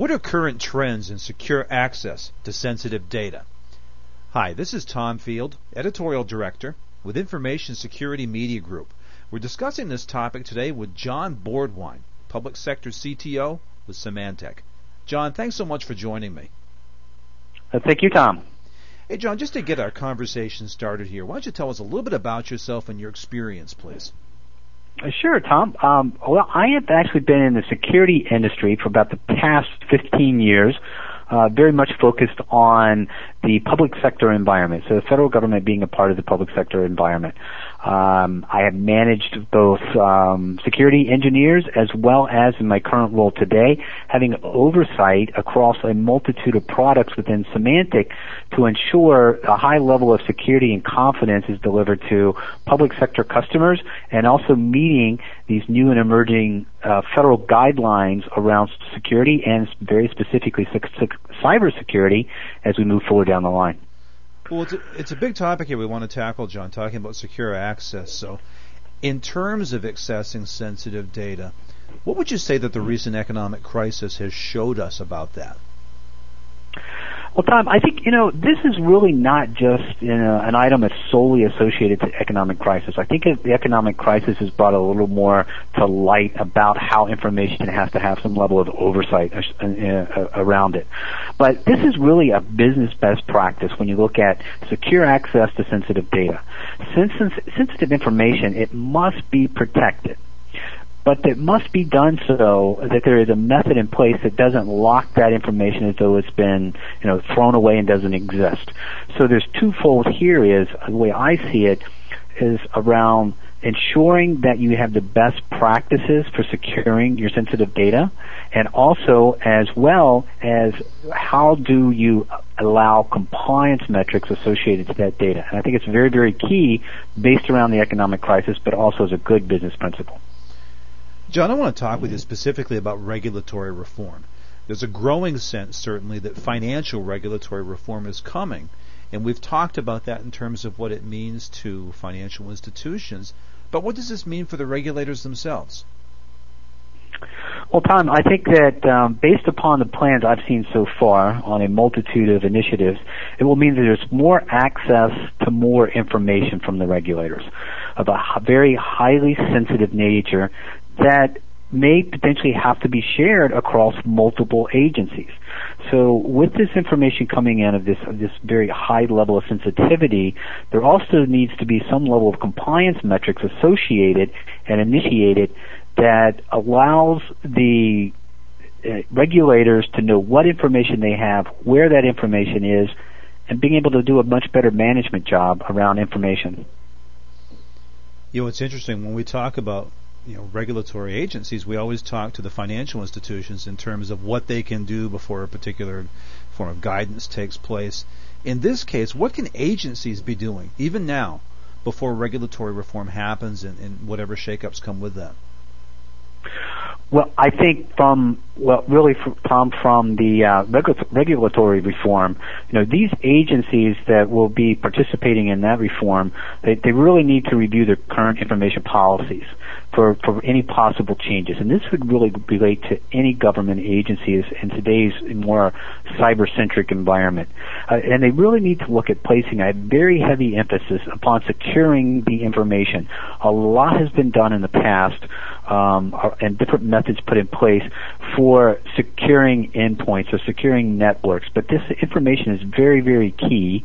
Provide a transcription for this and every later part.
What are current trends in secure access to sensitive data? Hi, this is Tom Field, Editorial Director with Information Security Media Group. We're discussing this topic today with John Bordwine, Public Sector CTO with Symantec. John, thanks so much for joining me. Uh, thank you, Tom. Hey, John, just to get our conversation started here, why don't you tell us a little bit about yourself and your experience, please? Uh, sure, Tom. Um, well, I have actually been in the security industry for about the past 15 years uh, very much focused on the public sector environment. So the federal government being a part of the public sector environment. Um, I have managed both um, security engineers as well as in my current role today, having oversight across a multitude of products within Symantec to ensure a high level of security and confidence is delivered to public sector customers and also meeting these new and emerging uh, federal guidelines around security and very specifically cybersecurity as we move forward down the line. Well, it's a, it's a big topic here we want to tackle, John, talking about secure access. So, in terms of accessing sensitive data, what would you say that the recent economic crisis has showed us about that? Well, Tom, I think you know this is really not just you know, an item that's solely associated to economic crisis. I think the economic crisis has brought a little more to light about how information has to have some level of oversight uh, uh, around it. But this is really a business best practice when you look at secure access to sensitive data. Since sensitive information, it must be protected but it must be done so that there is a method in place that doesn't lock that information as though it's been, you know, thrown away and doesn't exist. So there's twofold here is the way I see it is around ensuring that you have the best practices for securing your sensitive data and also as well as how do you allow compliance metrics associated to that data. And I think it's very, very key based around the economic crisis but also as a good business principle. John, I want to talk with you specifically about regulatory reform. There's a growing sense, certainly, that financial regulatory reform is coming. And we've talked about that in terms of what it means to financial institutions. But what does this mean for the regulators themselves? Well, Tom, I think that um, based upon the plans I've seen so far on a multitude of initiatives, it will mean that there's more access to more information from the regulators of a very highly sensitive nature that may potentially have to be shared across multiple agencies. So with this information coming in of this of this very high level of sensitivity, there also needs to be some level of compliance metrics associated and initiated that allows the uh, regulators to know what information they have, where that information is, and being able to do a much better management job around information. You know, it's interesting when we talk about you know regulatory agencies, we always talk to the financial institutions in terms of what they can do before a particular form of guidance takes place. In this case, what can agencies be doing even now before regulatory reform happens and, and whatever shakeups come with that? Well, I think from well, really, from from the uh, regulatory reform, you know, these agencies that will be participating in that reform, they, they really need to review their current information policies for for any possible changes. And this would really relate to any government agencies in today's more cyber-centric environment. Uh, and they really need to look at placing a very heavy emphasis upon securing the information. A lot has been done in the past um, and different methods put in place for securing endpoints or securing networks. But this information is very, very key,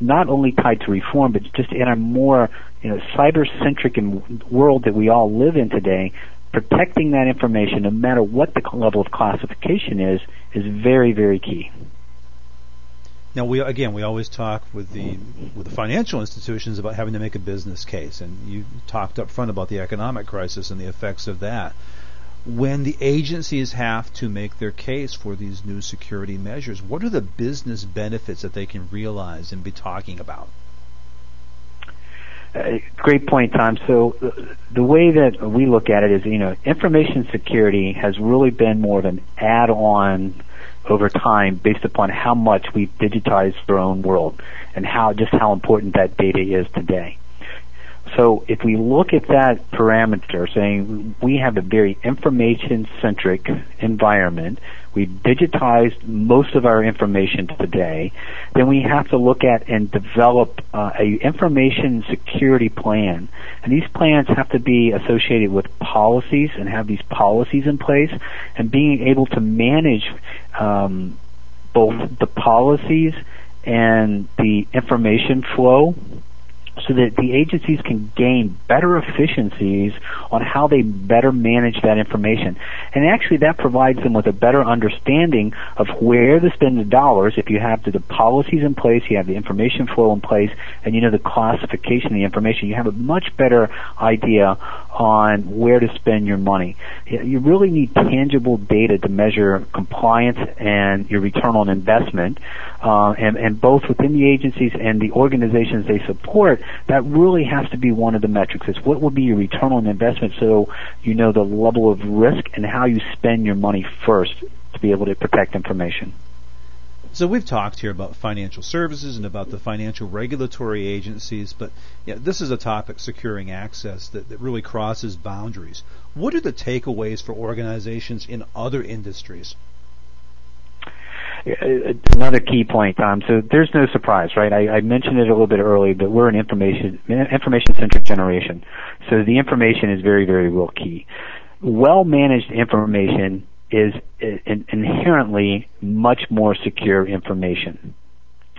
not only tied to reform, but just in a more you know cyber-centric world that we all live in today. Protecting that information, no matter what the level of classification is, is very, very key. Now we again we always talk with the with the financial institutions about having to make a business case, and you talked up front about the economic crisis and the effects of that. When the agencies have to make their case for these new security measures, what are the business benefits that they can realize and be talking about? Uh, great point, Tom. So uh, the way that we look at it is, you know, information security has really been more of an add-on over time based upon how much we've digitized our own world and how just how important that data is today. So if we look at that parameter saying we have a very information centric environment we digitized most of our information today, then we have to look at and develop uh, a information security plan. And these plans have to be associated with policies and have these policies in place and being able to manage um, both the policies and the information flow so that the agencies can gain better efficiencies on how they better manage that information. And actually that provides them with a better understanding of where to spend the dollars if you have the, policies in place, you have the information flow in place, and you know the classification of the information. You have a much better idea on where to spend your money. You really need tangible data to measure compliance and your return on investment, uh, and, and both within the agencies and the organizations they support, that really has to be one of the metrics. Is what will be your return on investment so you know the level of risk and how you spend your money first to be able to protect information. So we've talked here about financial services and about the financial regulatory agencies, but this is a topic securing access that, that really crosses boundaries. What are the takeaways for organizations in other industries? Uh, another key point, Tom. So there's no surprise, right? I, I mentioned it a little bit earlier, but we're an information information centric generation. So the information is very, very real key. Well managed information is uh, inherently much more secure information.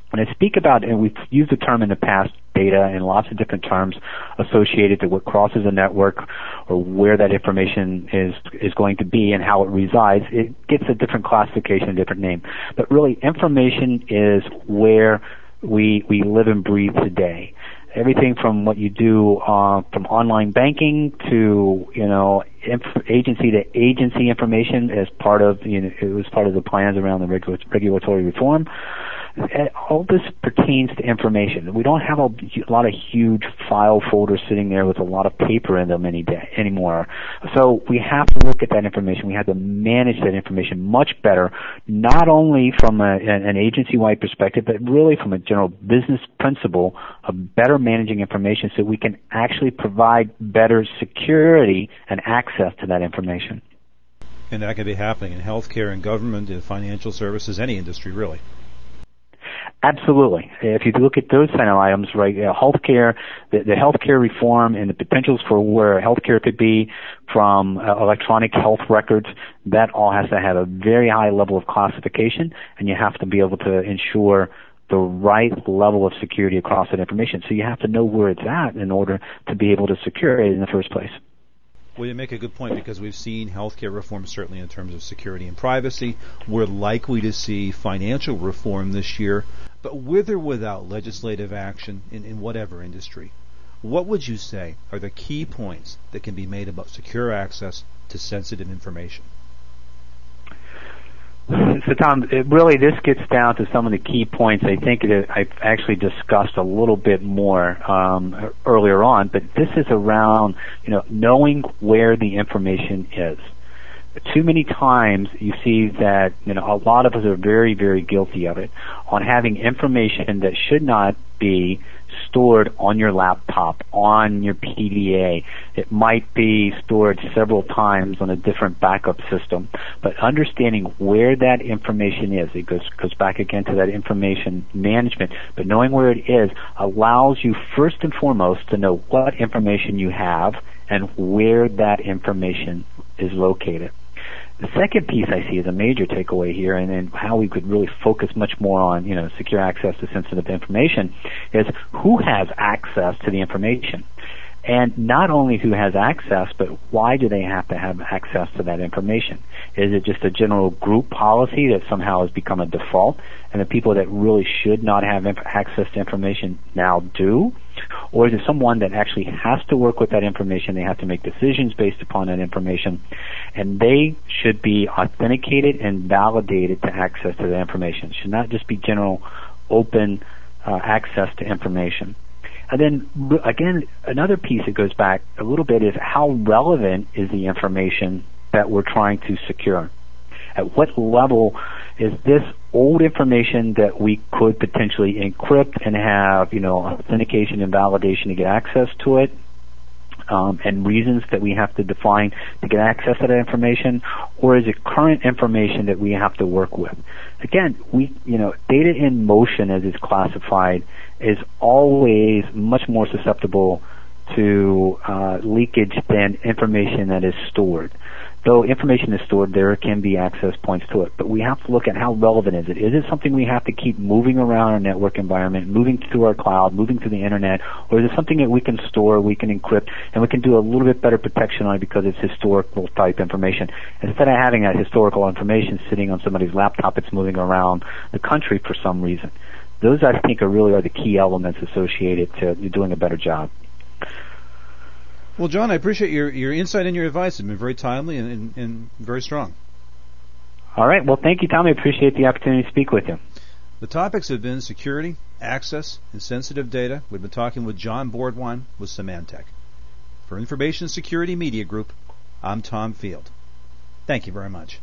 When I speak about, and we've used the term in the past, data and lots of different terms associated to what crosses a network or where that information is is going to be and how it resides, it gets a different classification, a different name. But really, information is where we we live and breathe today everything from what you do uh, from online banking to you know inf- agency to agency information as part of you know it was part of the plans around the regula- regulatory reform all this pertains to information. We don't have a, a, lot of huge file folders sitting there with a lot of paper in them any day anymore. So we have to look at that information. We have to manage that information much better, not only from a, an agency-wide perspective, but really from a general business principle of better managing information so we can actually provide better security and access to that information. And that can be happening in healthcare and government, in financial services, any industry really. Absolutely. If you look at those kind of items, right, uh, healthcare, the, the healthcare reform and the potentials for where healthcare could be from uh, electronic health records, that all has to have a very high level of classification, and you have to be able to ensure the right level of security across that information. So you have to know where it's at in order to be able to secure it in the first place. Well, you make a good point because we've seen healthcare reform certainly in terms of security and privacy. We're likely to see financial reform this year, but with or without legislative action in, in whatever industry, what would you say are the key points that can be made about secure access to sensitive information? So, Tom, it really this gets down to some of the key points. I think that I've actually discussed a little bit more um, earlier on, but this is around you know knowing where the information is. Too many times you see that you know a lot of us are very very guilty of it on having information that should not be stored on your laptop, on your PDA. It might be stored several times on a different backup system. But understanding where that information is, it goes, goes back again to that information management, but knowing where it is allows you first and foremost to know what information you have and where that information is located. The second piece I see as a major takeaway here, and, and how we could really focus much more on, you know, secure access to sensitive information, is who has access to the information. And not only who has access, but why do they have to have access to that information? Is it just a general group policy that somehow has become a default, and the people that really should not have inf- access to information now do? Or is it someone that actually has to work with that information? They have to make decisions based upon that information, and they should be authenticated and validated to access to that information. It should not just be general, open uh, access to information. And then again, another piece that goes back a little bit is how relevant is the information that we're trying to secure? At what level is this old information that we could potentially encrypt and have, you know, authentication and validation to get access to it? Um, and reasons that we have to define to get access to that information, or is it current information that we have to work with? Again, we, you know, data in motion as it's classified is always much more susceptible to uh, leakage than information that is stored though information is stored, there can be access points to it. But we have to look at how relevant is it. Is it something we have to keep moving around our network environment, moving through our cloud, moving through the internet, or is it something that we can store, we can encrypt, and we can do a little bit better protection on it because it's historical type information. Instead of having that historical information sitting on somebody's laptop, it's moving around the country for some reason. Those I think are really are the key elements associated to doing a better job. Well, John, I appreciate your, your insight and your advice. It's been very timely and, and, and very strong. All right. Well, thank you, Tommy. I appreciate the opportunity to speak with you. The topics have been security, access, and sensitive data. We've been talking with John Bordwine with Symantec. For Information Security Media Group, I'm Tom Field. Thank you very much.